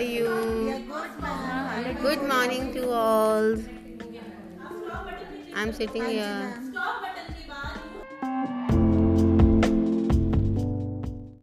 are you? Good morning to all. I'm sitting here.